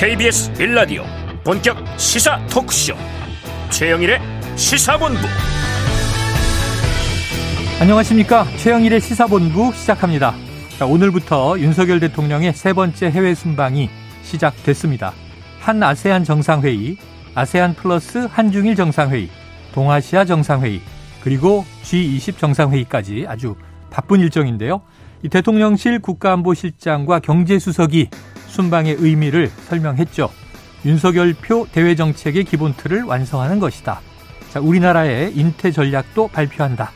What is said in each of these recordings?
KBS 1라디오 본격 시사 토크쇼. 최영일의 시사본부. 안녕하십니까? 최영일의 시사본부 시작합니다. 자, 오늘부터 윤석열 대통령의 세 번째 해외 순방이 시작됐습니다. 한 아세안 정상회의 아세안 플러스 한중일 정상회의 동아시아 정상회의 그리고 G20 정상회의까지 아주 바쁜 일정인데요. 이 대통령실 국가안보실장과 경제수석이 순방의 의미를 설명했죠. 윤석열 표 대외 정책의 기본 틀을 완성하는 것이다. 자, 우리나라의 인태 전략도 발표한다.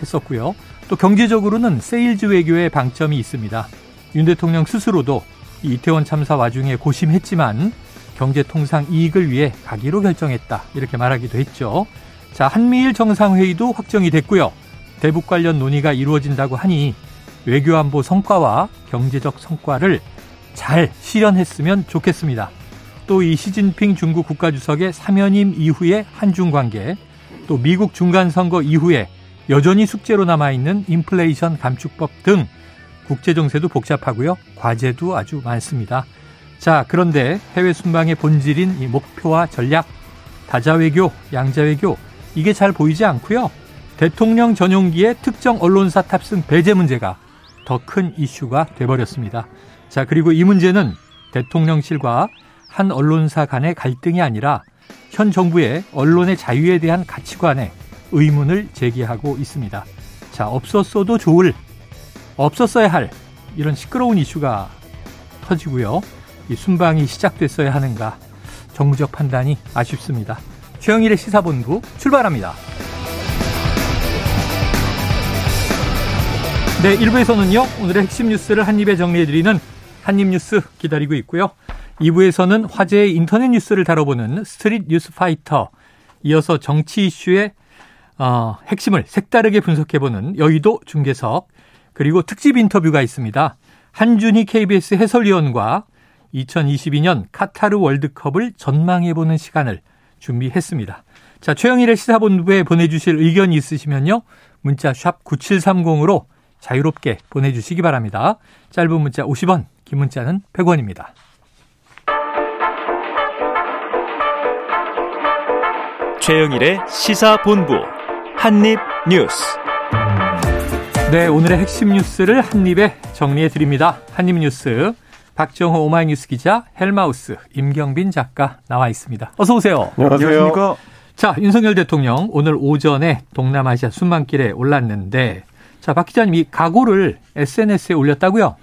했었고요. 또 경제적으로는 세일즈 외교의 방점이 있습니다. 윤 대통령 스스로도 이태원 참사 와중에 고심했지만 경제통상 이익을 위해 가기로 결정했다. 이렇게 말하기도 했죠. 자, 한미일 정상회의도 확정이 됐고요. 대북 관련 논의가 이루어진다고 하니 외교안보 성과와 경제적 성과를 잘 실현했으면 좋겠습니다. 또 이 시진핑 중국 국가주석의 사면임 이후의 한중 관계, 또 미국 중간 선거 이후에 여전히 숙제로 남아있는 인플레이션 감축법 등 국제 정세도 복잡하고요. 과제도 아주 많습니다. 자, 그런데 해외 순방의 본질인 이 목표와 전략, 다자 외교, 양자 외교 이게 잘 보이지 않고요. 대통령 전용기의 특정 언론사 탑승 배제 문제가 더 큰 이슈가 돼버렸습니다. 자, 그리고 이 문제는 대통령실과 한 언론사 간의 갈등이 아니라 현 정부의 언론의 자유에 대한 가치관에 의문을 제기하고 있습니다. 자, 없었어도 좋을, 없었어야 할 이런 시끄러운 이슈가 터지고요. 이 순방이 시작됐어야 하는가 정무적 판단이 아쉽습니다. 최영일의 시사본부 출발합니다. 네, 1부에서는요, 오늘의 핵심 뉴스를 한입에 정리해드리는 한입뉴스 기다리고 있고요. 2부에서는 화제의 인터넷 뉴스를 다뤄보는 스트릿 뉴스 파이터, 이어서 정치 이슈의 어, 핵심을 색다르게 분석해보는 여의도 중계석, 그리고 특집 인터뷰가 있습니다. 한준희 KBS 해설위원과 2022년 카타르 월드컵을 전망해보는 시간을 준비했습니다. 자, 최영일의 시사본부에 보내주실 의견이 있으시면요. 문자 샵 9730으로 자유롭게 보내주시기 바랍니다. 짧은 문자 50원, 긴 문자는 100원입니다. 최영일의 시사본부 한입뉴스. 네, 오늘의 핵심 뉴스를 한입에 정리해 드립니다. 한입뉴스 박정호 오마이뉴스 기자 헬마우스 임경빈 작가 나와 있습니다. 어서 오세요. 안녕하세요. 자, 윤석열 대통령 오늘 오전에 동남아시아 순방길에 올랐는데 자, 박 기자님 이 각오를 SNS에 올렸다고요?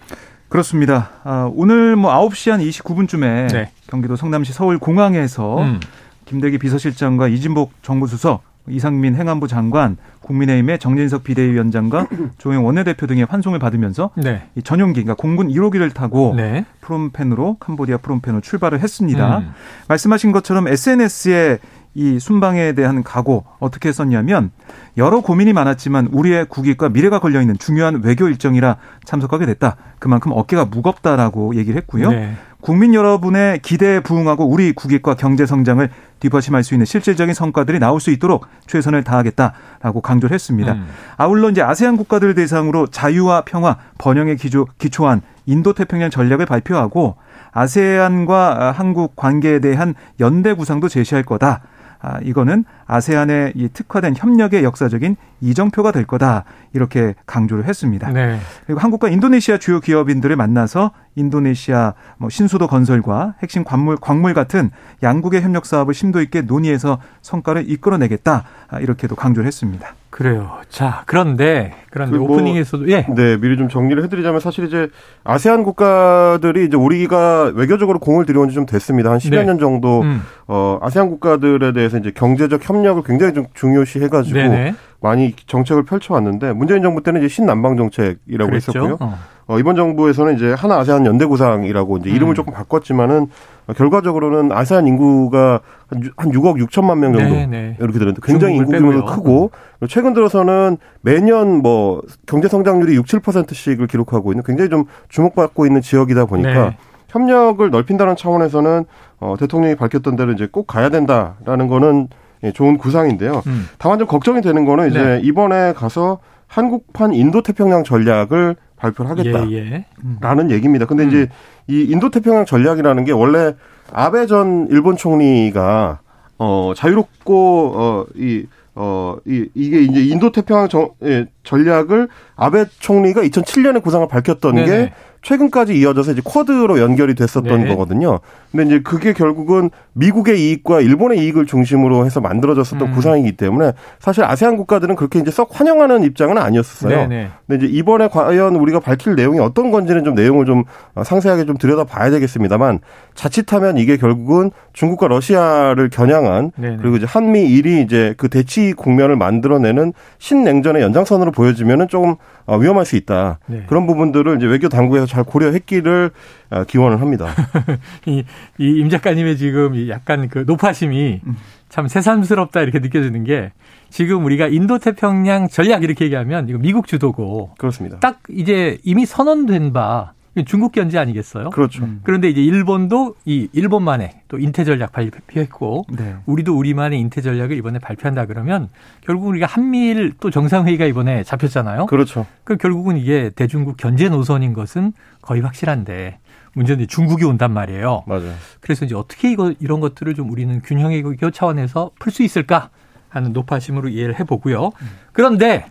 그렇습니다. 아, 오늘 뭐 9시 한 29분쯤에 네. 경기도 성남시 서울공항에서 음. 김대기 비서실장과 이진복 정부수석, 이상민 행안부 장관, 국민의힘의 정진석 비대위원장과 조영 원내대표 등의 환송을 받으면서 네. 이 전용기, 그러니까 공군 1호기를 타고 네. 프롬펜으로 캄보디아 프롬펜으로 출발을 했습니다. 음. 말씀하신 것처럼 SNS에 이 순방에 대한 각오 어떻게 썼냐면 여러 고민이 많았지만 우리의 국익과 미래가 걸려 있는 중요한 외교 일정이라 참석하게 됐다. 그만큼 어깨가 무겁다라고 얘기를 했고요. 네. 국민 여러분의 기대에 부응하고 우리 국익과 경제 성장을 뒷받침할 수 있는 실질적인 성과들이 나올 수 있도록 최선을 다하겠다라고 강조를 했습니다. 음. 아울러 이제 아세안 국가들 대상으로 자유와 평화, 번영에 기조, 기초한 인도 태평양 전략을 발표하고 아세안과 한국 관계에 대한 연대 구상도 제시할 거다. 아, 이거는 아세안의 이 특화된 협력의 역사적인 이정표가 될 거다 이렇게 강조를 했습니다. 네. 그리고 한국과 인도네시아 주요 기업인들을 만나서 인도네시아 뭐 신수도 건설과 핵심 광물 광물 같은 양국의 협력 사업을 심도 있게 논의해서 성과를 이끌어내겠다 아, 이렇게도 강조를 했습니다. 그래요. 자, 그런데 그런데 뭐, 오프닝에서도 예. 네, 미리 좀 정리를 해드리자면 사실 이제 아세안 국가들이 이제 우리가 외교적으로 공을 들여온 지 좀 됐습니다. 한 10여 네. 년 정도 음. 어 아세안 국가들에 대해서 이제 경제적 협력을 굉장히 좀 중요시 해가지고 네네. 많이 정책을 펼쳐왔는데 문재인 정부 때는 이제 신남방 정책이라고 그랬죠? 했었고요. 어. 어, 이번 정부에서는 이제 하나 아세안 연대구상이라고 이제 이름을 음. 조금 바꿨지만은 결과적으로는 아세안 인구가 한 6억 6천만 명 정도 네네. 네. 이렇게 되는데 굉장히 인구 규모가 크고 최근 들어서는 매년 뭐 경제 성장률이 6, 7%씩을 기록하고 있는 굉장히 좀 주목받고 있는 지역이다 보니까 네. 협력을 넓힌다는 차원에서는 어, 대통령이 밝혔던 대로 이제 꼭 가야 된다라는 거는 예, 좋은 구상인데요. 음. 다만 좀 걱정이 되는 거는 이제 네. 이번에 가서 한국판 인도 태평양 전략을 발표를 하겠다라는 예, 예. 음. 얘기입니다. 근데 음. 이제 이 인도 태평양 전략이라는 게 원래 아베 전 일본 총리가 어 자유롭고 어이 어, 이, 이게 이제 인도 태평양 정, 예, 전략을 아베 총리가 2007년에 구상을 밝혔던 네네. 게 최근까지 이어져서 이제 쿼드로 연결이 됐었던 네. 거거든요. 근데 이제 그게 결국은 미국의 이익과 일본의 이익을 중심으로 해서 만들어졌었던 음. 구상이기 때문에 사실 아세안 국가들은 그렇게 이제 썩 환영하는 입장은 아니었었어요. 네네. 네. 근데 이제 이번에 과연 우리가 밝힐 내용이 어떤 건지는 좀 내용을 좀 상세하게 좀 들여다 봐야 되겠습니다만 자칫하면 이게 결국은 중국과 러시아를 겨냥한 네네. 네. 그리고 이제 한미일이 이제 그 대치 국면을 만들어내는 신냉전의 연장선으로 보여지면은 조금 어, 위험할 수 있다. 네. 그런 부분들을 이제 외교 당국에서 잘 고려했기를 어, 기원을 합니다. 이, 이 임 작가님의 지금 약간 그 높아심이 참 새삼스럽다 이렇게 느껴지는 게 지금 우리가 인도 태평양 전략 이렇게 얘기하면 이거 미국 주도고 그렇습니다. 딱 이제 이미 선언된 바 중국 견제 아니겠어요? 그렇죠. 음. 그런데 이제 일본도 이 일본만의 또 인태 전략 발표했고 네. 우리도 우리만의 인태 전략을 이번에 발표한다 그러면 결국 우리가 한미일 또 정상회의가 이번에 잡혔잖아요. 그렇죠. 그 결국은 이게 대중국 견제 노선인 것은 거의 확실한데 문제는 중국이 온단 말이에요. 맞아요. 그래서 이제 어떻게 이거 이런 것들을 좀 우리는 균형의 교 차원에서 풀 수 있을까 하는 높아심으로 이해를 해보고요. 음. 그런데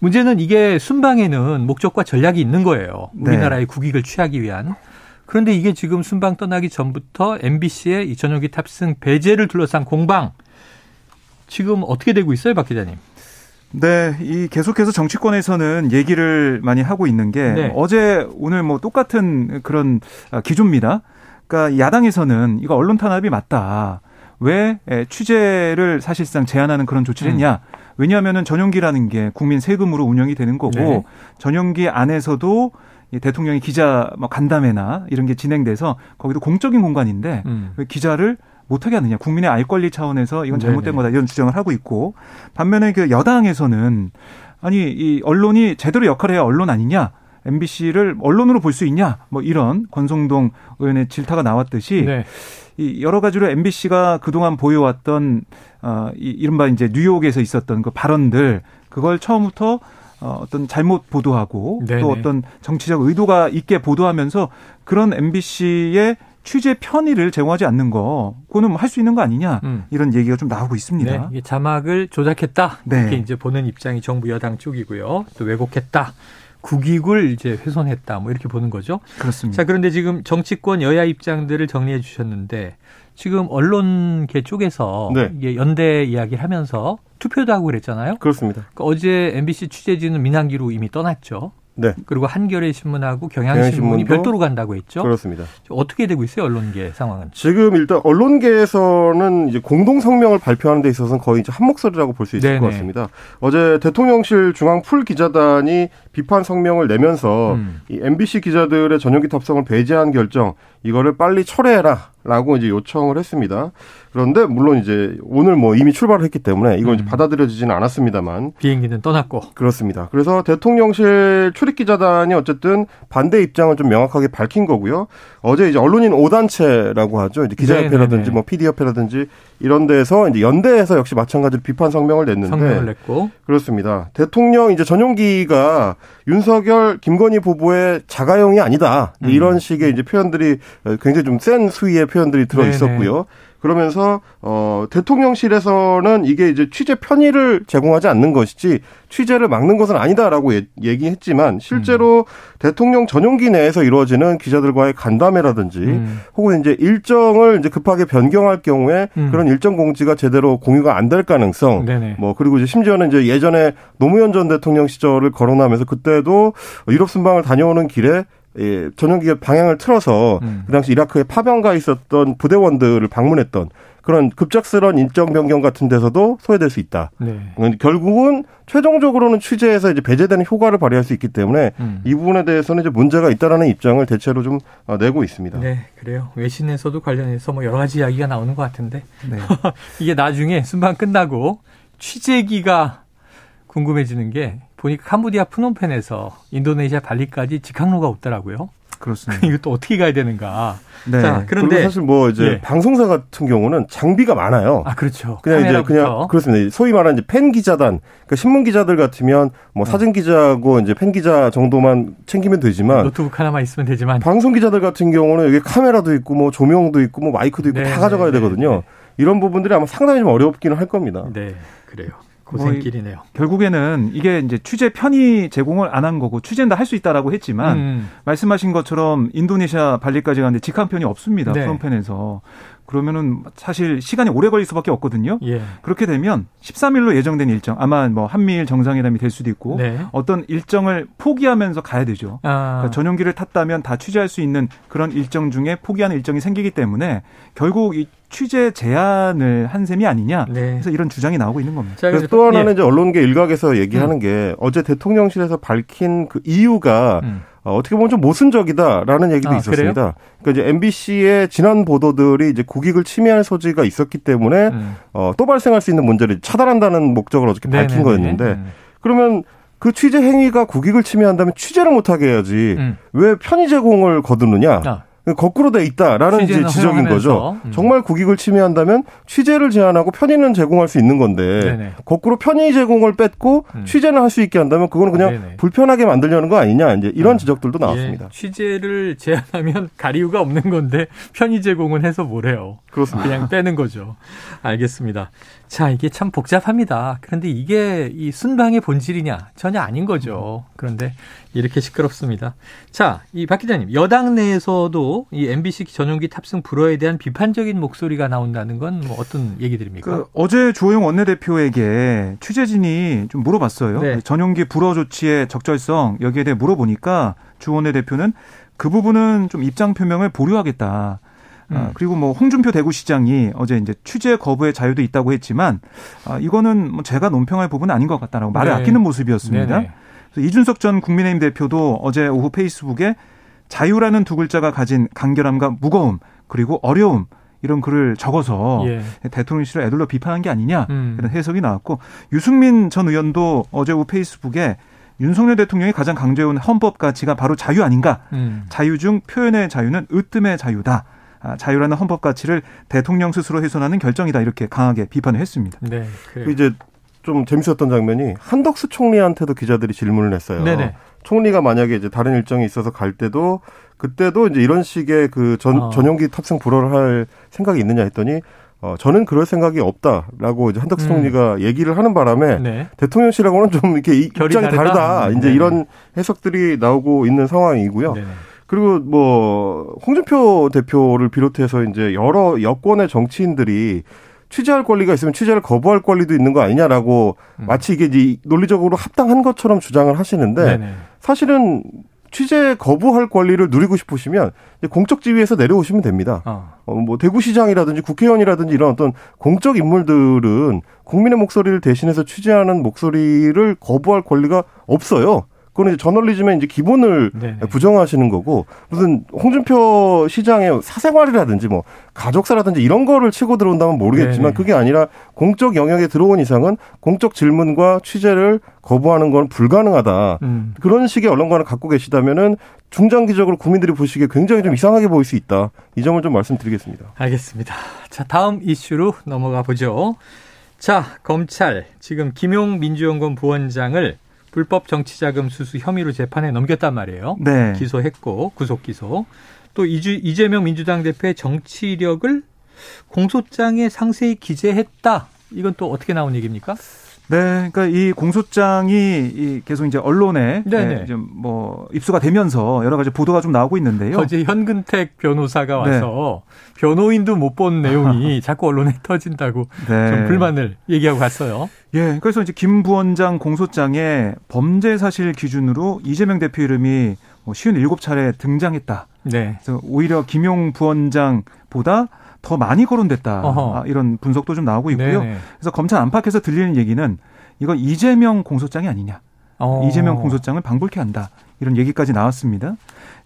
문제는 이게 순방에는 목적과 전략이 있는 거예요. 네. 우리나라의 네. 국익을 취하기 위한. 그런데 이게 지금 순방 떠나기 전부터 MBC의 이 전용기 탑승 배제를 둘러싼 공방 지금 어떻게 되고 있어요, 박 기자님? 네, 이 계속해서 정치권에서는 얘기를 많이 하고 있는 게 네. 어제 오늘 뭐 똑같은 그런 아, 기조입니다. 그러니까 야당에서는 이거 언론 탄압이 맞다. 왜 취재를 사실상 제한하는 그런 조치를 음. 했냐? 음. 왜냐하면은 전용기라는 게 국민 세금으로 운영이 되는 거고 네. 전용기 안에서도 이 대통령이 기자 뭐 간담회나 이런 게 진행돼서 거기도 공적인 공간인데 음. 왜 기자를 못하게 하느냐 국민의 알 권리 차원에서 이건 잘못된 네네. 거다 이런 주장을 하고 있고 반면에 그 여당에서는 아니 이 언론이 제대로 역할을 해야 언론 아니냐 MBC를 언론으로 볼 수 있냐 뭐 이런 권성동 의원의 질타가 나왔듯이 네. 이 여러 가지로 MBC가 그동안 보여왔던 어, 이, 이른바 이제 뉴욕에서 있었던 그 발언들 그걸 처음부터 어, 어떤 잘못 보도하고 네네. 또 어떤 정치적 의도가 있게 보도하면서 그런 MBC의 취재 편의를 제공하지 않는 거, 그거는 뭐 할 수 있는 거 아니냐 음. 이런 얘기가 좀 나오고 있습니다. 네, 자막을 조작했다 네. 이렇게 이제 보는 입장이 정부 여당 쪽이고요. 또 왜곡했다. 국익을 이제 훼손했다. 뭐 이렇게 보는 거죠. 그렇습니다. 자, 그런데 지금 정치권 여야 입장들을 정리해 주셨는데 지금 언론계 쪽에서 네. 이게 연대 이야기를 하면서 투표도 하고 그랬잖아요. 그렇습니다. 그러니까 어제 MBC 취재진은 민항기로 이미 떠났죠. 네. 그리고 한겨레 신문하고 경향신문이 별도로 간다고 했죠. 그렇습니다. 어떻게 되고 있어요, 언론계 상황은? 지금 일단 언론계에서는 이제 공동 성명을 발표하는 데 있어서는 거의 이제 한 목소리라고 볼 수 있을 네네. 것 같습니다. 어제 대통령실 중앙 풀 기자단이 비판 성명을 내면서 음. 이 MBC 기자들의 전용기 탑승을 배제한 결정 이거를 빨리 철회해라라고 이제 요청을 했습니다. 그런데 물론 이제 오늘 뭐 이미 출발을 했기 때문에 이건 음. 이제 받아들여지지는 않았습니다만 비행기는 떠났고 그렇습니다. 그래서 대통령실 출입 기자단이 어쨌든 반대 입장을 좀 명확하게 밝힌 거고요. 어제 이제 언론인 5단체라고 하죠. 이제 기자협회라든지 뭐 PD협회라든지 이런 데서 이제 연대에서 역시 마찬가지로 비판 성명을 냈는데 성명을 냈고 그렇습니다. 대통령 이제 전용기가 윤석열 김건희 부부의 자가용이 아니다. 음. 이런 식의 이제 표현들이 굉장히 좀 센 수위의 표현들이 들어 있었고요. 그러면서 어 대통령실에서는 이게 이제 취재 편의를 제공하지 않는 것이지 취재를 막는 것은 아니다라고 예, 얘기했지만 실제로 음. 대통령 전용기 내에서 이루어지는 기자들과의 간담회라든지 음. 혹은 이제 일정을 이제 급하게 변경할 경우에 음. 그런 일정 공지가 제대로 공유가 안 될 가능성 네네. 뭐 그리고 이제 심지어는 이제 예전에 노무현 전 대통령 시절을 거론하면서 그때도 유럽 순방을 다녀오는 길에 예, 전용기의 방향을 틀어서 음. 그 당시 이라크에 파병가 있었던 부대원들을 방문했던 그런 급작스러운 인정 변경 같은 데서도 소외될 수 있다. 네. 결국은 최종적으로는 취재에서 이제 배제되는 효과를 발휘할 수 있기 때문에 음. 이 부분에 대해서는 이제 문제가 있다라는 입장을 대체로 좀 어, 내고 있습니다. 네, 그래요. 외신에서도 관련해서 뭐 여러 가지 이야기가 나오는 것 같은데 네. 이게 나중에 순방 끝나고 취재기가 궁금해지는 게 보니까 캄보디아 프놈펜에서 인도네시아 발리까지 직항로가 없더라고요. 그렇습니다. 이것도 어떻게 가야 되는가. 네. 자, 그런데 사실 뭐 이제 예. 방송사 같은 경우는 장비가 많아요. 아, 그렇죠. 그냥 이제 그냥 그렇습니다. 소위 말하는 이제 팬 기자단, 그러니까 신문 기자들 같으면 뭐 어. 사진 기자고 이제 팬 기자 정도만 챙기면 되지만 노트북 하나만 있으면 되지만 방송 기자들 같은 경우는 여기 카메라도 있고 뭐 조명도 있고 뭐 마이크도 있고 네, 다 가져가야 네, 되거든요. 네. 이런 부분들이 아마 상당히 좀 어렵기는 할 겁니다. 네, 그래요. 고생길이네요. 뭐 결국에는 이게 이제 취재 편의 제공을 안 한 거고 취재는 다 할 수 있다라고 했지만 음. 말씀하신 것처럼 인도네시아 발리까지 가는데 직항편이 없습니다. 네. 프롬펜에서. 그러면은 사실 시간이 오래 걸릴 수밖에 없거든요. 예. 그렇게 되면 13일로 예정된 일정 아마 뭐 한미일 정상회담이 될 수도 있고 네. 어떤 일정을 포기하면서 가야 되죠. 아. 그러니까 전용기를 탔다면 다 취재할 수 있는 그런 일정 중에 포기하는 일정이 생기기 때문에 결국 이 취재 제한을 한 셈이 아니냐. 네. 그래서 이런 주장이 나오고 있는 겁니다. 그래서 또 하나는 예. 이제 언론계 일각에서 얘기하는 음. 게 어제 대통령실에서 밝힌 그 이유가 음. 어, 어떻게 보면 좀 모순적이다라는 얘기도 아, 있었습니다. 그래요? 그러니까 이제 MBC의 지난 보도들이 이제 국익을 침해할 소지가 있었기 때문에 음. 어, 또 발생할 수 있는 문제를 차단한다는 목적을 어저께 네네네. 밝힌 거였는데 음. 그러면 그 취재 행위가 국익을 침해한다면 취재를 못하게 해야지 음. 왜 편의 제공을 거두느냐? 아. 거꾸로 돼 있다라는 이제 지적인 거죠. 음. 정말 국익을 침해한다면 취재를 제한하고 편의는 제공할 수 있는 건데 네네. 거꾸로 편의 제공을 뺏고 음. 취재는 할 수 있게 한다면 그거는 그냥 네네. 불편하게 만들려는 거 아니냐 이제 이런 음. 지적들도 나왔습니다. 예, 취재를 제한하면 가리우가 없는 건데 편의 제공은 해서 뭐래요. 그렇습니다. 그냥 빼는 거죠. 알겠습니다. 자, 이게 참 복잡합니다. 그런데 이게 이 순방의 본질이냐? 전혀 아닌 거죠. 그런데 이렇게 시끄럽습니다. 자, 이 박 기자님, 여당 내에서도 이 MBC 전용기 탑승 불허에 대한 비판적인 목소리가 나온다는 건 뭐 어떤 얘기들입니까? 그 어제 주호영 원내대표에게 취재진이 좀 물어봤어요. 네. 전용기 불허 조치의 적절성 여기에 대해 물어보니까 주 원내 대표는 그 부분은 좀 입장 표명을 보류하겠다. 아, 음. 그리고 뭐 홍준표 대구시장이 어제 이제 취재 거부의 자유도 있다고 했지만 아, 이거는 뭐 제가 논평할 부분은 아닌 것 같다라고 말을 네. 아끼는 모습이었습니다. 그래서 이준석 전 국민의힘 대표도 어제 오후 페이스북에 자유라는 두 글자가 가진 간결함과 무거움 그리고 어려움 이런 글을 적어서 예. 대통령실을 애들로 비판한 게 아니냐 음. 이런 해석이 나왔고 유승민 전 의원도 어제 오후 페이스북에 윤석열 대통령이 가장 강조해온 헌법 가치가 바로 자유 아닌가? 음. 자유 중 표현의 자유는 으뜸의 자유다. 아, 자유라는 헌법 가치를 대통령 스스로 훼손하는 결정이다 이렇게 강하게 비판을 했습니다. 네, 그래요. 이제 좀 재밌었던 장면이 한덕수 총리한테도 기자들이 질문을 했어요. 네네. 총리가 만약에 이제 다른 일정이 있어서 갈 때도 그때도 이제 이런 식의 그 전, 어. 전용기 탑승 불허를 할 생각이 있느냐 했더니 어, 저는 그럴 생각이 없다라고 이제 한덕수 음. 총리가 얘기를 하는 바람에 네. 대통령실하고는 좀 이렇게 입장이 다르다. 다르다. 이제 네 이런 해석들이 나오고 있는 상황이고요. 네네. 그리고 뭐 홍준표 대표를 비롯해서 이제 여러 여권의 정치인들이 취재할 권리가 있으면 취재를 거부할 권리도 있는 거 아니냐라고 음. 마치 이게 이제 논리적으로 합당한 것처럼 주장을 하시는데 네네. 사실은 취재 거부할 권리를 누리고 싶으시면 공적 지위에서 내려오시면 됩니다. 어. 어, 뭐 대구시장이라든지 국회의원이라든지 이런 어떤 공적 인물들은 국민의 목소리를 대신해서 취재하는 목소리를 거부할 권리가 없어요. 그거는 이제 저널리즘의 이제 기본을 네네. 부정하시는 거고 무슨 홍준표 시장의 사생활이라든지 뭐 가족사라든지 이런 거를 치고 들어온다면 모르겠지만 네네. 그게 아니라 공적 영역에 들어온 이상은 공적 질문과 취재를 거부하는 건 불가능하다. 음. 그런 식의 언론관을 갖고 계시다면은 중장기적으로 국민들이 보시기에 굉장히 좀 이상하게 보일 수 있다. 이 점을 좀 말씀드리겠습니다. 알겠습니다. 자, 다음 이슈로 넘어가 보죠. 자, 검찰 지금 김용 민주연구원 부원장을 불법 정치자금 수수 혐의로 재판에 넘겼단 말이에요. 네. 기소했고 구속 기소. 또 이주, 이재명 민주당 대표의 정치력을 공소장에 상세히 기재했다. 이건 또 어떻게 나온 얘기입니까? 네, 그러니까 이 공소장이 계속 이제 언론에 네, 좀뭐 입수가 되면서 여러 가지 보도가 좀 나오고 있는데요. 어제 현근택 변호사가 와서 네. 변호인도 못 본 내용이 자꾸 언론에 터진다고 네. 좀 불만을 얘기하고 갔어요. 예, 그래서 이제 김 부원장 공소장에 범죄 사실 기준으로 이재명 대표 이름이 뭐 57차례 등장했다. 네. 그래서 오히려 김용 부원장보다 더 많이 거론됐다. 어허. 아, 이런 분석도 좀 나오고 있고요. 네네. 그래서 검찰 안팎에서 들리는 얘기는 이거 이재명 공소장이 아니냐. 어. 이재명 공소장을 방불케 한다. 이런 얘기까지 나왔습니다.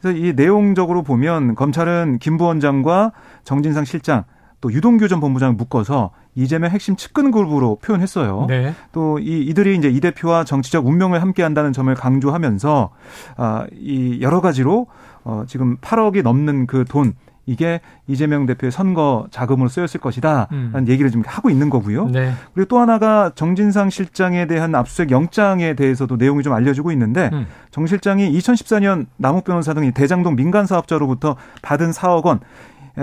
그래서 이 내용적으로 보면 검찰은 김 부원장과 정진상 실장 또 유동규 전 본부장을 묶어서 이재명 핵심 측근 그룹으로 표현했어요. 네. 또 이 이들이 이제 이 대표와 정치적 운명을 함께한다는 점을 강조하면서 아 이 여러 가지로 어 지금 8억이 넘는 그 돈 이게 이재명 대표의 선거 자금으로 쓰였을 것이다. 라는 음. 얘기를 지금 하고 있는 거고요. 네. 그리고 또 하나가 정진상 실장에 대한 압수수색 영장에 대해서도 내용이 좀 알려지고 있는데 음. 정 실장이 2014년 남욱 변호사 등이 대장동 민간 사업자로부터 받은 4억 원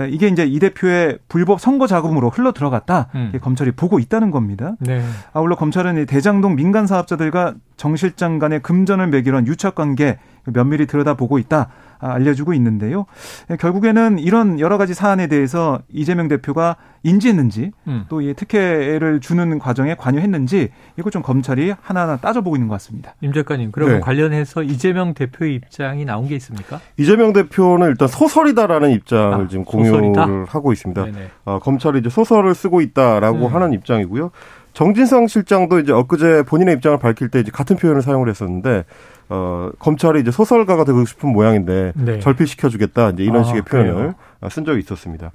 이게 이제 이 대표의 불법 선거 자금으로 흘러 들어갔다. 음. 검찰이 보고 있다는 겁니다. 네. 아울러 검찰은 대장동 민간 사업자들과 정 실장 간의 금전을 매기로 한 유착 관계 면밀히 들여다보고 있다. 아, 알려주고 있는데요. 결국에는 이런 여러 가지 사안에 대해서 이재명 대표가 인지했는지 음. 또이 특혜를 주는 과정에 관여했는지 이거 좀 검찰이 하나하나 따져보고 있는 것 같습니다. 임 작가님, 그러면 네. 관련해서 이재명 대표의 입장이 나온 게 있습니까? 이재명 대표는 일단 소설이다라는 입장을 아, 지금 공유를 소설이다? 하고 있습니다. 어, 검찰이 이제 소설을 쓰고 있다라고 음. 하는 입장이고요. 정진상 실장도 이제 엊그제 본인의 입장을 밝힐 때 이제 같은 표현을 사용을 했었는데 어, 검찰이 이제 소설가가 되고 싶은 모양인데 네. 절필시켜주겠다 이제 이런 아, 식의 표현을 그래요? 쓴 적이 있었습니다.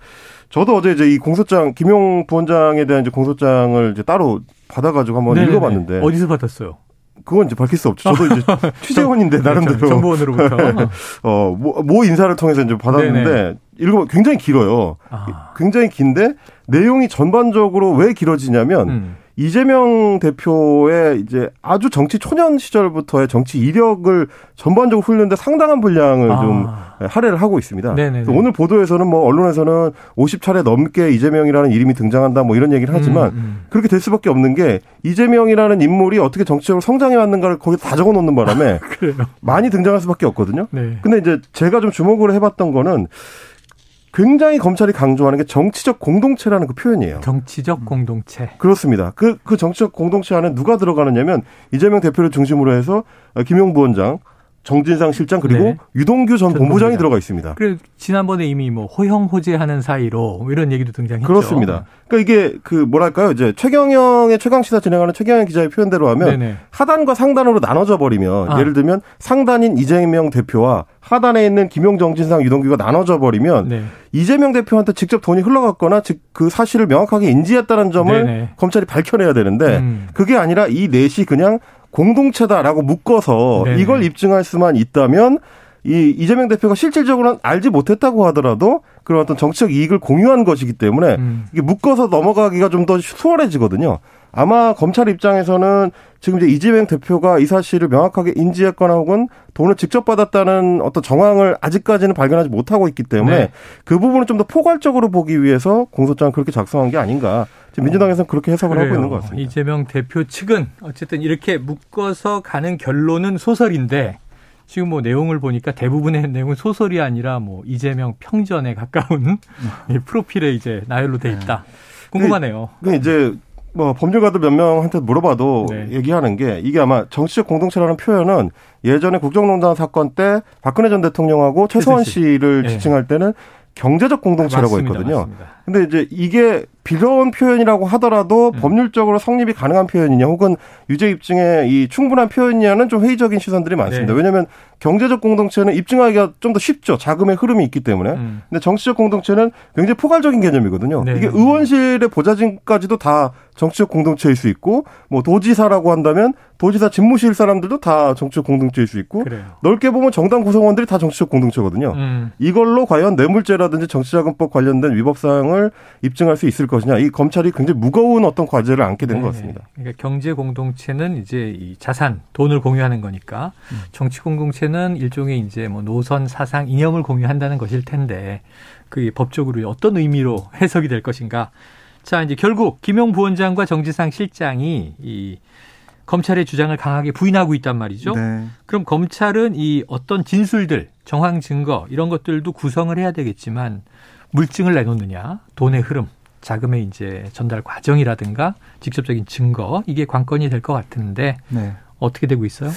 저도 어제 이제 이 공소장 김용 부원장에 대한 이제 공소장을 이제 따로 받아가지고 한번 네네네. 읽어봤는데 어디서 받았어요? 그건 이제 밝힐 수 없죠. 저도 이제 취재원인데 그렇죠. 나름대로 정보원으로부터 어모 모 인사를 통해서 이제 받았는데 읽어 굉장히 길어요. 아. 굉장히 긴데 내용이 전반적으로 왜 길어지냐면. 음. 이재명 대표의 이제 아주 정치 초년 시절부터의 정치 이력을 전반적으로 훑는데 상당한 분량을 아. 좀 할애를 하고 있습니다. 오늘 보도에서는 뭐 언론에서는 50차례 넘게 이재명이라는 이름이 등장한다 뭐 이런 얘기를 하지만 음, 음. 그렇게 될 수밖에 없는 게 이재명이라는 인물이 어떻게 정치적으로 성장해 왔는가를 거기 다 적어 놓는 바람에 많이 등장할 수밖에 없거든요. 네. 근데 이제 제가 좀 주목을 해봤던 거는 굉장히 검찰이 강조하는 게 정치적 공동체라는 그 표현이에요. 정치적 공동체. 그렇습니다. 그, 그 정치적 공동체 안에 누가 들어가느냐면 이재명 대표를 중심으로 해서 김용 부원장, 정진상 실장 그리고 네. 유동규 전, 전 본부장이 본부장. 들어가 있습니다. 그래 지난번에 이미 뭐 호영호재하는 사이로 뭐 이런 얘기도 등장했죠. 그렇습니다. 그러니까 이게 그 뭐랄까요 이제 최경영의 최강 시사 진행하는 최경영 기자의 표현대로 하면 네네. 하단과 상단으로 나눠져 버리면 아. 예를 들면 상단인 이재명 대표와 하단에 있는 김용 정 진상 유동규가 나눠져 버리면 네. 이재명 대표한테 직접 돈이 흘러갔거나 즉 그 사실을 명확하게 인지했다는 점을 네네. 검찰이 밝혀내야 되는데 음. 그게 아니라 이 넷이 그냥 공동체다라고 묶어서 네네. 이걸 입증할 수만 있다면 이 이재명 대표가 실질적으로는 알지 못했다고 하더라도 그런 어떤 정치적 이익을 공유한 것이기 때문에 음. 이게 묶어서 넘어가기가 좀 더 수월해지거든요. 아마 검찰 입장에서는 지금 이제 이재명 대표가 이 사실을 명확하게 인지했거나 혹은 돈을 직접 받았다는 어떤 정황을 아직까지는 발견하지 못하고 있기 때문에 네. 그 부분을 좀 더 포괄적으로 보기 위해서 공소장을 그렇게 작성한 게 아닌가. 지금 민주당에서는 그렇게 해석을 그래요. 하고 있는 것 같습니다. 이재명 대표 측은 어쨌든 이렇게 묶어서 가는 결론은 소설인데 지금 뭐 내용을 보니까 대부분의 내용은 소설이 아니라 뭐 이재명 평전에 가까운 이 프로필에 이제 나열로 돼 있다. 궁금하네요. 그 이제 뭐 법률가들 몇 명한테 물어봐도 네. 얘기하는 게 이게 아마 정치적 공동체라는 표현은 예전에 국정농단 사건 때 박근혜 전 대통령하고 최소한 씨를 네. 지칭할 때는 경제적 공동체라고 맞습니다, 했거든요. 맞습니다. 근데 이제 이게 비로운 표현이라고 하더라도 음. 법률적으로 성립이 가능한 표현이냐 혹은 유죄 입증에 이 충분한 표현이냐는 좀 회의적인 시선들이 많습니다. 네. 왜냐하면 경제적 공동체는 입증하기가 좀 더 쉽죠. 자금의 흐름이 있기 때문에. 음. 근데 정치적 공동체는 굉장히 포괄적인 개념이거든요. 네. 이게 의원실의 보좌진까지도 다 정치적 공동체일 수 있고 뭐 도지사라고 한다면 도지사 집무실 사람들도 다 정치적 공동체일 수 있고 그래요. 넓게 보면 정당 구성원들이 다 정치적 공동체거든요. 음. 이걸로 과연 뇌물죄라든지 정치자금법 관련된 위법 사항을 입증할 수 있을 것이냐 이 검찰이 굉장히 무거운 어떤 과제를 안게 된것 네. 같습니다. 그러니까 경제 공동체는 이제 이 자산 돈을 공유하는 거니까 음. 정치 공동체는 일종의 이제 뭐 노선 사상 이념을 공유한다는 것일 텐데 그 법적으로 어떤 의미로 해석이 될 것인가 자, 이제 결국 김용 부원장과 정지상 실장이 이 검찰의 주장을 강하게 부인하고 있단 말이죠. 네. 그럼 검찰은 이 어떤 진술들, 정황 증거 이런 것들도 구성을 해야 되겠지만 물증을 내놓느냐, 돈의 흐름, 자금의 이제 전달 과정이라든가 직접적인 증거 이게 관건이 될 것 같은데 네. 어떻게 되고 있어요?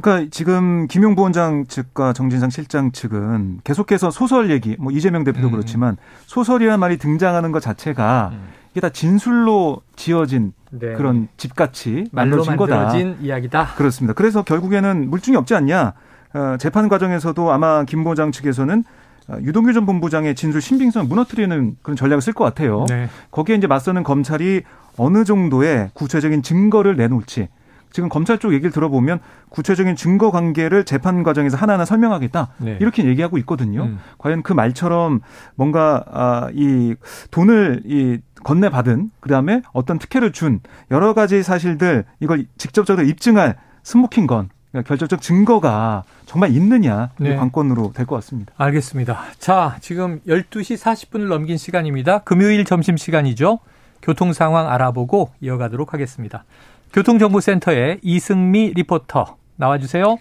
그러니까 지금 김용 부원장 측과 정진상 실장 측은 계속해서 소설 얘기, 뭐 이재명 대표도 음. 그렇지만 소설이라는 말이 등장하는 것 자체가 음. 이게 다 진술로 지어진 네. 그런 집같이 만들어진 거다. 만들어진 이야기다. 그렇습니다. 그래서 결국에는 물증이 없지 않냐. 어, 재판 과정에서도 아마 김 부장 측에서는 어, 유동규 전 본부장의 진술 신빙성을 무너뜨리는 그런 전략을 쓸 것 같아요. 네. 거기에 이제 맞서는 검찰이 어느 정도의 구체적인 증거를 내놓을지 지금 검찰 쪽 얘기를 들어보면 구체적인 증거 관계를 재판 과정에서 하나하나 설명하겠다 네. 이렇게 얘기하고 있거든요. 음. 과연 그 말처럼 뭔가 아, 이 돈을 이 건네받은 그다음에 어떤 특혜를 준 여러 가지 사실들 이걸 직접적으로 입증할 스모킹 건 그러니까 결정적 증거가 정말 있느냐 네. 관건으로 될 것 같습니다. 알겠습니다. 자, 지금 12시 40분을 넘긴 시간입니다. 금요일 점심 시간이죠. 교통 상황 알아보고 이어가도록 하겠습니다. 교통정보센터의 이승미 리포터 나와주세요.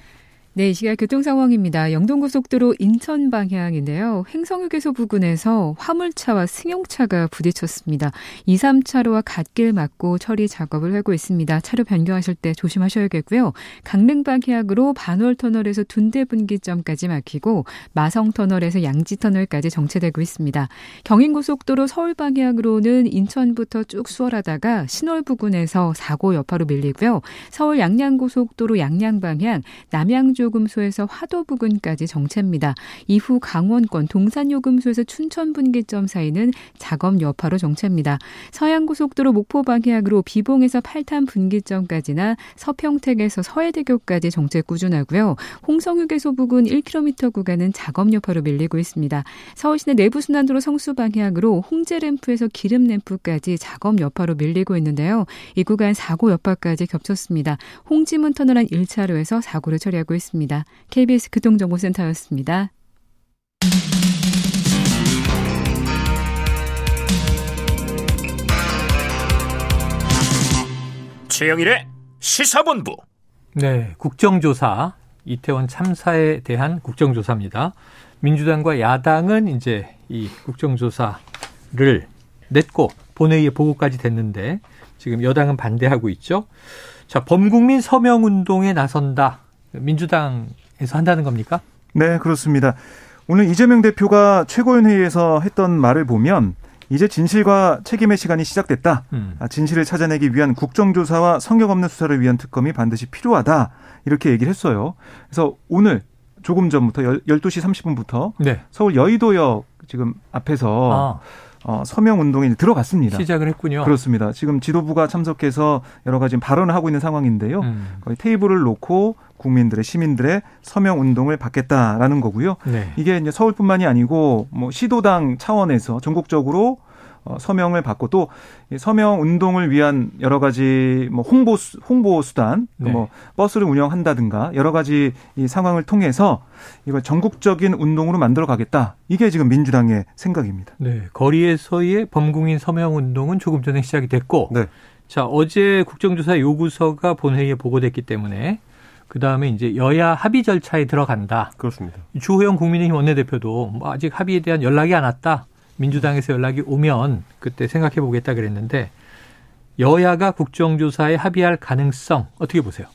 네, 이 시각 교통 상황입니다. 영동고속도로 인천 방향인데요. 횡성휴게소 부근에서 화물차와 승용차가 부딪혔습니다. 2, 3차로와 갓길 막고 처리 작업을 하고 있습니다. 차로 변경하실 때 조심하셔야겠고요. 강릉 방향으로 반월터널에서 둔대분기점까지 막히고 마성터널에서 양지터널까지 정체되고 있습니다. 경인고속도로 서울 방향으로는 인천부터 쭉 수월하다가 신월 부근에서 사고 여파로 밀리고요. 서울 양양고속도로 양양 방향 남양주 요금소에서 화도 부근까지 정체입니다. 이후 강원권 동산요금소에서 춘천 분기점 사이는 작업 여파로 정체입니다. 서양고속도로 목포 방향으로 비봉에서 팔탄 분기점까지나 서평택에서 서해대교까지 정체 꾸준하고요. 홍성휴게소 부근 1km 구간은 작업 여파로 밀리고 있습니다. 서울시내 내부순환도로 성수 방향으로 홍제램프에서 기름램프까지 작업 여파로 밀리고 있는데요. 이 구간 사고 여파까지 겹쳤습니다. 홍지문 터널 한 1차로에서 사고를 처리하고 있습니다. 있습니다. KBS 교통정보센터였습니다. 최영일의 시사본부. 네, 국정조사 이태원 참사에 대한 국정조사입니다. 민주당과 야당은 이제 이 국정조사를 냈고 본회의에 보고까지 됐는데 지금 여당은 반대하고 있죠. 자, 범국민 서명 운동에 나선다. 민주당에서 한다는 겁니까? 네, 그렇습니다. 오늘 이재명 대표가 최고위원회의에서 했던 말을 보면 이제 진실과 책임의 시간이 시작됐다. 음. 아, 진실을 찾아내기 위한 국정조사와 성격 없는 수사를 위한 특검이 반드시 필요하다. 이렇게 얘기를 했어요. 그래서 오늘 조금 전부터 12시 30분부터 네. 서울 여의도역 지금 앞에서 아. 어, 서명 운동에 들어갔습니다. 시작을 했군요. 그렇습니다. 지금 지도부가 참석해서 여러 가지 발언을 하고 있는 상황인데요. 음. 거의 테이블을 놓고 국민들의 시민들의 서명 운동을 받겠다라는 거고요. 네. 이게 이제 서울뿐만이 아니고 뭐 시도당 차원에서 전국적으로 어, 서명을 받고 또 서명 운동을 위한 여러 가지 뭐 홍보 홍보 수단 네. 뭐 버스를 운영한다든가 여러 가지 이 상황을 통해서 이걸 전국적인 운동으로 만들어 가겠다. 이게 지금 민주당의 생각입니다. 네. 거리에서의 범국민 서명 운동은 조금 전에 시작이 됐고 네. 자, 어제 국정조사 요구서가 본회의에 보고됐기 때문에 그 다음에 이제 여야 합의 절차에 들어간다. 그렇습니다. 주호영 국민의힘 원내대표도 뭐 아직 합의에 대한 연락이 안 왔다. 민주당에서 연락이 오면 그때 생각해 보겠다 그랬는데 여야가 국정조사에 합의할 가능성 어떻게 보세요?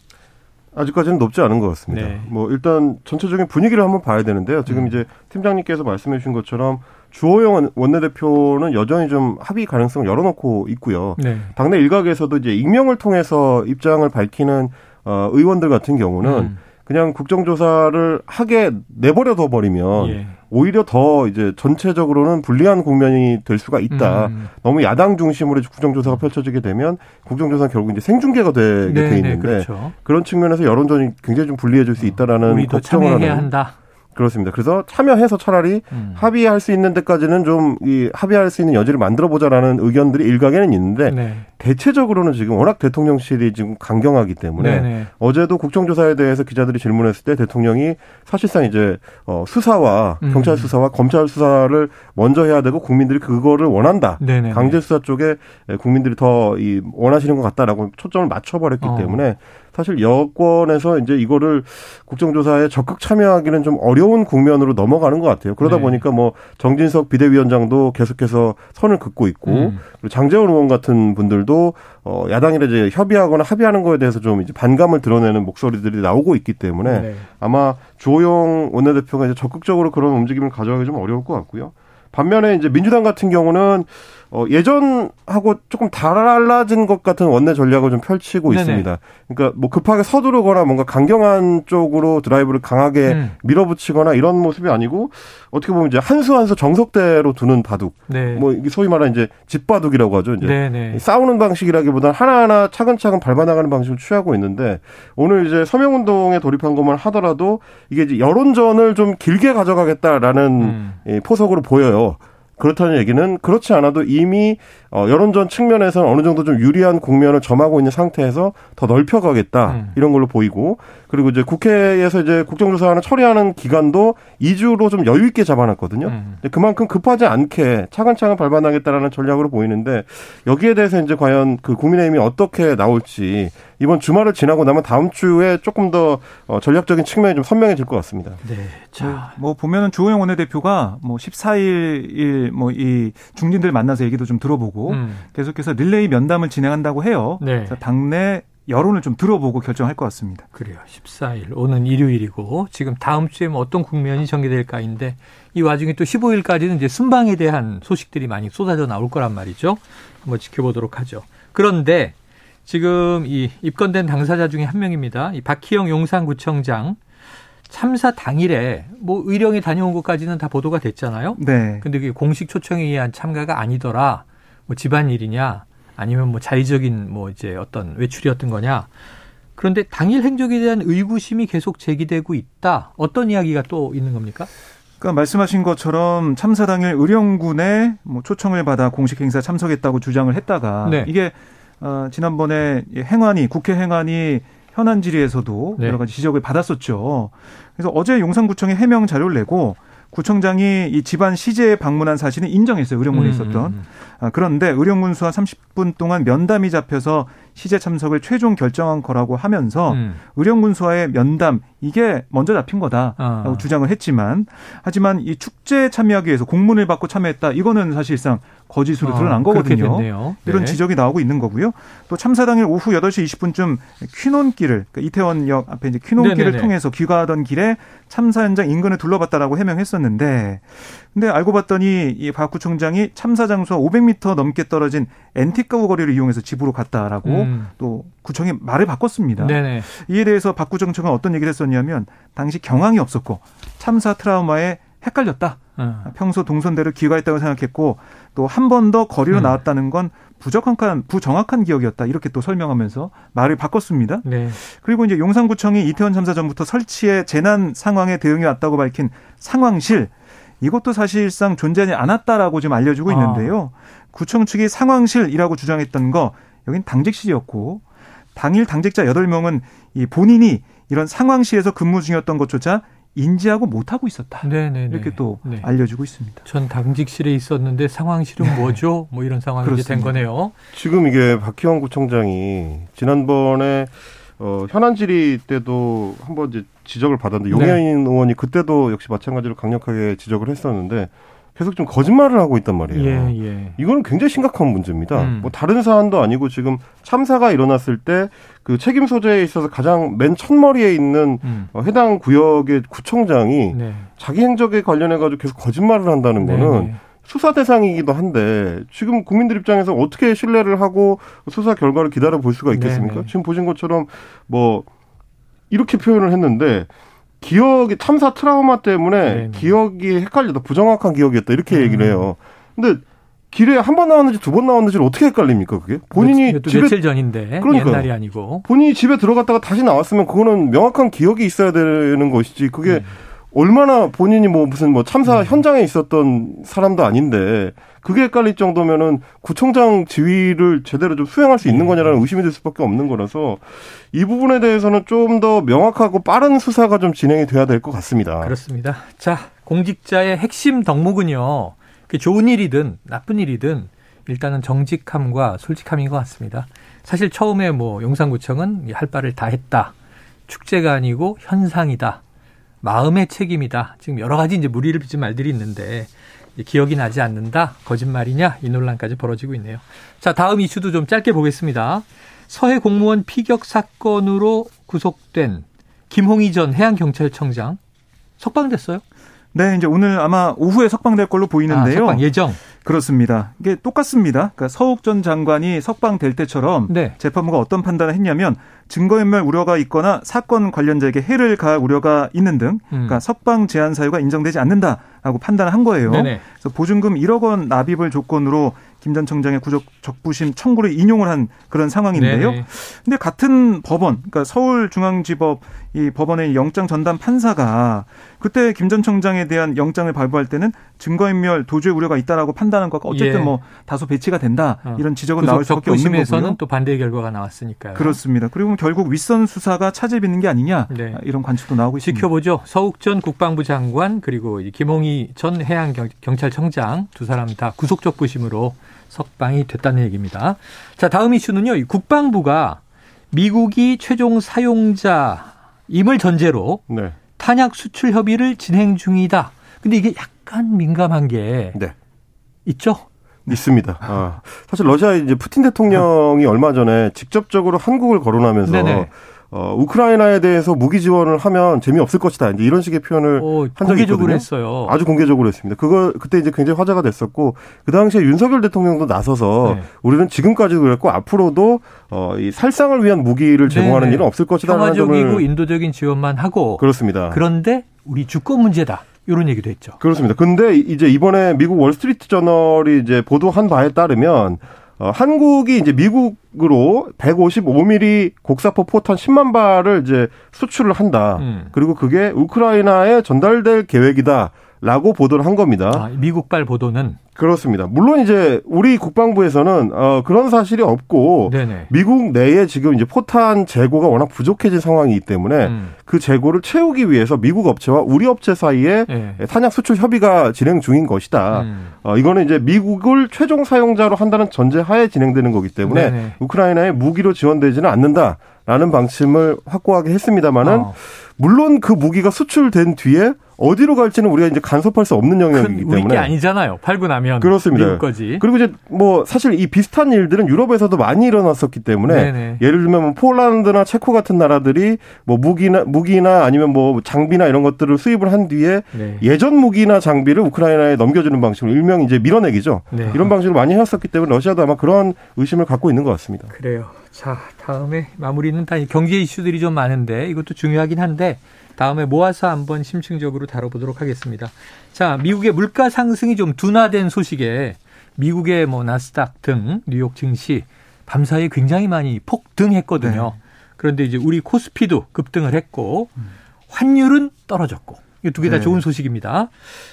아직까지는 높지 않은 것 같습니다. 네. 뭐 일단 전체적인 분위기를 한번 봐야 되는데요. 지금 음. 이제 팀장님께서 말씀해 주신 것처럼 주호영 원내대표는 여전히 좀 합의 가능성을 열어놓고 있고요. 네. 당내 일각에서도 이제 익명을 통해서 입장을 밝히는 어, 의원들 같은 경우는 음. 그냥 국정조사를 하게 내버려 둬 버리면 예. 오히려 더 이제 전체적으로는 불리한 국면이 될 수가 있다. 음. 너무 야당 중심으로 국정조사가 펼쳐지게 되면 국정조사는 결국 이제 생중계가 되게 네, 돼 있는데 네, 그렇죠. 그런 측면에서 여론전이 굉장히 좀 불리해질 수 있다라는 걱정을 하는 한다. 그렇습니다. 그래서 참여해서 차라리 음. 합의할 수 있는 데까지는 좀 이 합의할 수 있는 여지를 만들어 보자라는 의견들이 일각에는 있는데 네. 대체적으로는 지금 워낙 대통령실이 지금 강경하기 때문에 네네. 네. 어제도 국정조사에 대해서 기자들이 질문했을 때 대통령이 사실상 이제 어 수사와 음. 경찰 수사와 검찰 수사를 먼저 해야 되고 국민들이 그거를 원한다. 네네. 네, 네. 강제 수사 쪽에 국민들이 더 이 원하시는 것 같다라고 초점을 맞춰 버렸기 어. 때문에 사실 여권에서 이제 이거를 국정조사에 적극 참여하기는 좀 어려운 국면으로 넘어가는 것 같아요. 그러다 네. 보니까 뭐 정진석 비대위원장도 계속해서 선을 긋고 있고 음. 그리고 장재원 의원 같은 분들도 어 야당이랑 이제 협의하거나 합의하는 거에 대해서 좀 이제 반감을 드러내는 목소리들이 나오고 있기 때문에 네. 아마 조영 원내대표가 이제 적극적으로 그런 움직임을 가져가기 좀 어려울 것 같고요. 반면에 이제 민주당 같은 경우는 어, 예전하고 조금 달라진 것 같은 원내 전략을 좀 펼치고 네네. 있습니다. 그러니까 뭐 급하게 서두르거나 뭔가 강경한 쪽으로 드라이브를 강하게 음. 밀어붙이거나 이런 모습이 아니고 어떻게 보면 이제 한 수 한 수 정석대로 두는 바둑. 네. 뭐 소위 말하는 이제 집바둑이라고 하죠. 이제 네네. 싸우는 방식이라기보다는 하나하나 차근차근 밟아나가는 방식을 취하고 있는데 오늘 이제 서명운동에 돌입한 것만 하더라도 이게 이제 여론전을 좀 길게 가져가겠다라는 음. 포석으로 보여요. 그렇다는 얘기는 그렇지 않아도 이미 어, 여론전 측면에서는 어느 정도 좀 유리한 국면을 점하고 있는 상태에서 더 넓혀가겠다 음. 이런 걸로 보이고 그리고 이제 국회에서 이제 국정조사안을 처리하는 기간도 2주로 좀 여유 있게 잡아놨거든요. 음. 그만큼 급하지 않게 차근차근 밟아나겠다라는 전략으로 보이는데 여기에 대해서 이제 과연 그 국민의힘이 어떻게 나올지 이번 주말을 지나고 나면 다음 주에 조금 더 어, 전략적인 측면이 좀 선명해질 것 같습니다. 네. 자, 뭐 보면은 주호영 원내대표가 뭐 14일 뭐 이 중진들 만나서 얘기도 좀 들어보고 음. 계속해서 릴레이 면담을 진행한다고 해요. 네. 당내 여론을 좀 들어보고 결정할 것 같습니다. 그래요. 14일 오는 일요일이고 지금 다음 주에 뭐 어떤 국면이 전개될까인데 이 와중에 또 15일까지는 이제 순방에 대한 소식들이 많이 쏟아져 나올 거란 말이죠. 한번 지켜보도록 하죠. 그런데 지금 이 입건된 당사자 중에 한 명입니다. 이 박희영 용산구청장 참사 당일에 뭐 의령에 다녀온 것까지는 다 보도가 됐잖아요. 네. 근데 그게 공식 초청에 의한 참가가 아니더라. 뭐 집안 일이냐 아니면 뭐 자의적인 뭐 이제 어떤 외출이었던 거냐. 그런데 당일 행적에 대한 의구심이 계속 제기되고 있다. 어떤 이야기가 또 있는 겁니까? 그러니까 말씀하신 것처럼 참사 당일 의령군에 뭐 초청을 받아 공식 행사 참석했다고 주장을 했다가 네. 이게 어 지난번에 행안위 국회 행안위 현안 질의에서도 네. 여러 가지 지적을 받았었죠. 그래서 어제 용산구청에 해명 자료를 내고 구청장이 이 집안 시제에 방문한 사실은 인정했어요. 의령군에 음, 있었던. 음, 음. 아, 그런데 의령군 수와 30분 동안 면담이 잡혀서 시제 참석을 최종 결정한 거라고 하면서 음. 의령군 수와의 면담 이게 먼저 잡힌 거다라고 아. 주장을 했지만 하지만 이 축제에 참여하기 위해서 공문을 받고 참여했다. 이거는 사실상 거짓으로 아, 드러난 거거든요. 네. 이런 지적이 나오고 있는 거고요. 또 참사 당일 오후 8시 20분쯤 퀴논길을 그러니까 이태원역 앞에 이제 퀴논길을. 통해서 귀가하던 길에 참사 현장 인근을 둘러봤다라고 해명했었는데 근데 알고 봤더니 이 박 구청장이 참사 장소와 500m 넘게 떨어진 엔티가우 거리를 이용해서 집으로 갔다라고 음. 또 구청이 말을 바꿨습니다. 네네. 이에 대해서 박 구청장은 어떤 얘기를 했었냐면 당시 경황이 없었고 참사 트라우마에 헷갈렸다. 음. 평소 동선대로 귀가했다고 생각했고 또 한 번 더 거리로 음. 나왔다는 건 부적합한 부정확한 기억이었다 이렇게 또 설명하면서 말을 바꿨습니다. 네. 그리고 이제 용산구청이 이태원 참사 전부터 설치해 재난 상황에 대응해 왔다고 밝힌 상황실 이것도 사실상 존재하지 않았다라고 지금 알려주고 아. 있는데요. 구청 측이 상황실이라고 주장했던 거 여긴 당직실이었고 당일 당직자 8명은 이 본인이 이런 상황실에서 근무 중이었던 것조차 인지하고 못하고 있었다. 네네네. 이렇게 또 네. 알려주고 있습니다. 전 당직실에 있었는데 상황 실은 네. 뭐죠? 뭐 이런 상황이. 된 거네요. 지금 이게 박희원 구청장이 지난번에 어, 현안 질의 때도 한번 이제 지적을 받았는데 용해인 네. 의원이 그때도 역시 마찬가지로 강력하게 지적을 했었는데 계속 좀 거짓말을 하고 있단 말이에요. 예, 예. 이거는 굉장히 심각한 문제입니다. 음. 뭐 다른 사안도 아니고 지금 참사가 일어났을 때 그 책임 소재에 있어서 가장 맨 첫머리에 있는 음. 어, 해당 구역의 구청장이 네. 자기 행적에 관련해 가지고 계속 거짓말을 한다는 네, 거는 네. 수사 대상이기도 한데 지금 국민들 입장에서 어떻게 신뢰를 하고 수사 결과를 기다려 볼 수가 있겠습니까? 네네. 네. 지금 보신 것처럼 뭐 이렇게 표현을 했는데 기억이 참사 트라우마 때문에 네네. 네. 기억이 헷갈리다 부정확한 기억이었다 이렇게 음. 얘기를 해요. 근데 길에 한 번 나왔는지 두 번 나왔는지를 어떻게 헷갈립니까 그게? 본인이 며, 집에 며칠 전인데 그러니까 옛날이 아니고 본인이 집에 들어갔다가 다시 나왔으면 그거는 명확한 기억이 있어야 되는 것이지 그게 네. 얼마나 본인이 뭐 무슨 뭐 참사 음. 현장에 있었던 사람도 아닌데 그게 헷갈릴 정도면은 구청장 지위를 제대로 좀 수행할 수 있는 음. 거냐라는 의심이 들 수밖에 없는 거라서 이 부분에 대해서는 좀 더 명확하고 빠른 수사가 좀 진행이 돼야 될 것 같습니다. 그렇습니다. 자, 공직자의 핵심 덕목은요. 그 좋은 일이든 나쁜 일이든 일단은 정직함과 솔직함인 것 같습니다. 사실 처음에 뭐 용산구청은 할 바를 다 했다. 축제가 아니고 현상이다. 마음의 책임이다. 지금 여러 가지 이제 무리를 빚은 말들이 있는데 기억이 나지 않는다. 거짓말이냐? 이 논란까지 벌어지고 있네요. 자, 다음 이슈도 좀 짧게 보겠습니다. 서해 공무원 피격 사건으로 구속된 김홍희 전 해양경찰청장 석방됐어요? 네, 이제 오늘 아마 오후에 석방될 걸로 보이는데요. 아, 석방 예정. 그렇습니다. 이게 똑같습니다. 그러니까 서욱 전 장관이 석방될 때처럼 네. 재판부가 어떤 판단을 했냐면 증거인멸 우려가 있거나 사건 관련자에게 해를 가할 우려가 있는 등 음. 그러니까 석방 제한 사유가 인정되지 않는다 라고 판단을 한 거예요. 네네. 그래서 보증금 1억 원 납입을 조건으로 김 전 청장의 구적 적부심 청구를 인용을 한 그런 상황인데요. 네네. 근데 같은 법원, 그러니까 서울중앙지법 이 법원의 영장 전담 판사가 그때 김 전 청장에 대한 영장을 발부할 때는 증거인멸 도주의 우려가 있다라고 판단한 것과 어쨌든 예. 뭐 다소 배치가 된다 어. 이런 지적은 나올 수밖에 없는 거고요. 또 반대 결과가 나왔으니까요. 그렇습니다. 그리고 결국 윗선 수사가 차질 빚는 게 아니냐 네. 이런 관측도 나오고 있습니다. 지켜보죠. 서욱 전 국방부 장관 그리고 김홍희 전 해양경찰청장 두 사람 다 구속적 부심으로 석방이 됐다는 얘기입니다. 자 다음 이슈는요. 국방부가 미국이 최종 사용자임을 전제로 네. 탄약 수출 협의를 진행 중이다. 근데 이게 약간 민감한 게 네. 있죠? 있습니다. 아, 사실 러시아 이제 푸틴 대통령이 얼마 전에 직접적으로 한국을 거론하면서 네네. 어, 우크라이나에 대해서 무기 지원을 하면 재미없을 것이다. 이제 이런 식의 표현을 오, 한 적이 있거든요. 했어요. 아주 공개적으로 했습니다. 그거 그때 이제 굉장히 화제가 됐었고 그 당시에 윤석열 대통령도 나서서 네. 우리는 지금까지도 그랬고 앞으로도 어, 이 살상을 위한 무기를 제공하는 네네. 일은 없을 것이다. 평화적이고 인도적인 지원만 하고 그렇습니다. 그런데 우리 주권 문제다. 이런 얘기도 했죠. 그렇습니다. 근데 이제 이번에 미국 월스트리트 저널이 이제 보도한 바에 따르면 어, 한국이 이제 미국으로 155mm 곡사포 포탄 10만 발을 이제 수출을 한다. 음. 그리고 그게 우크라이나에 전달될 계획이다. 라고 보도를 한 겁니다. 아, 미국발 보도는 그렇습니다. 물론 이제 우리 국방부에서는 어 그런 사실이 없고 네네. 미국 내에 지금 이제 포탄 재고가 워낙 부족해진 상황이기 때문에 음. 그 재고를 채우기 위해서 미국 업체와 우리 업체 사이에 네. 탄약 수출 협의가 진행 중인 것이다. 음. 어 이거는 이제 미국을 최종 사용자로 한다는 전제하에 진행되는 거기 때문에 네네. 우크라이나에 무기로 지원되지는 않는다라는 방침을 확고하게 했습니다마는 어. 물론 그 무기가 수출된 뒤에 어디로 갈지는 우리가 이제 간섭할 수 없는 영역이기 때문에 우리 게 아니잖아요. 팔고 나면 그렇습니다. 미국 거지. 그리고 이제 뭐 사실 이 비슷한 일들은 유럽에서도 많이 일어났었기 때문에 네네. 예를 들면 뭐 폴란드나 체코 같은 나라들이 뭐 무기나 무기나 아니면 뭐 장비나 이런 것들을 수입을 한 뒤에 네. 예전 무기나 장비를 우크라이나에 넘겨주는 방식으로 일명 이제 밀어내기죠. 네. 이런 방식으로 많이 해왔었기 때문에 러시아도 아마 그런 의심을 갖고 있는 것 같습니다. 그래요. 자 다음에 마무리는 다 경제 이슈들이 좀 많은데 이것도 중요하긴 한데. 다음에 모아서 한번 심층적으로 다뤄보도록 하겠습니다. 자, 미국의 물가 상승이 좀 둔화된 소식에 미국의 뭐 나스닥 등 뉴욕 증시 밤사이에 굉장히 많이 폭등했거든요. 네. 그런데 이제 우리 코스피도 급등을 했고 환율은 떨어졌고 이 두 개다 네. 좋은 소식입니다.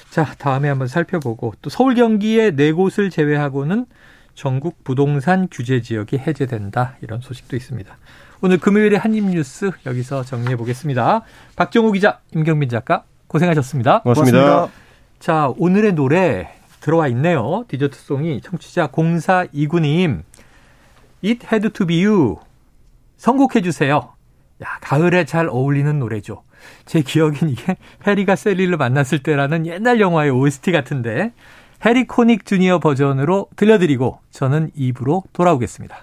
자, 다음에 한번 살펴보고 또 서울 경기의 네 곳을 제외하고는 전국 부동산 규제 지역이 해제된다 이런 소식도 있습니다. 오늘 금요일의 한입뉴스 여기서 정리해 보겠습니다. 박정우 기자, 임경민 작가 고생하셨습니다. 고맙습니다. 고맙습니다. 자, 오늘의 노래 들어와 있네요. 디저트송이 청취자 0429님 It Had To Be You 선곡해 주세요. 야, 가을에 잘 어울리는 노래죠. 제 기억엔 이게 해리가 셀리를 만났을 때라는 옛날 영화의 OST 같은데 해리 코닉 주니어 버전으로 들려드리고 저는 입으로 돌아오겠습니다.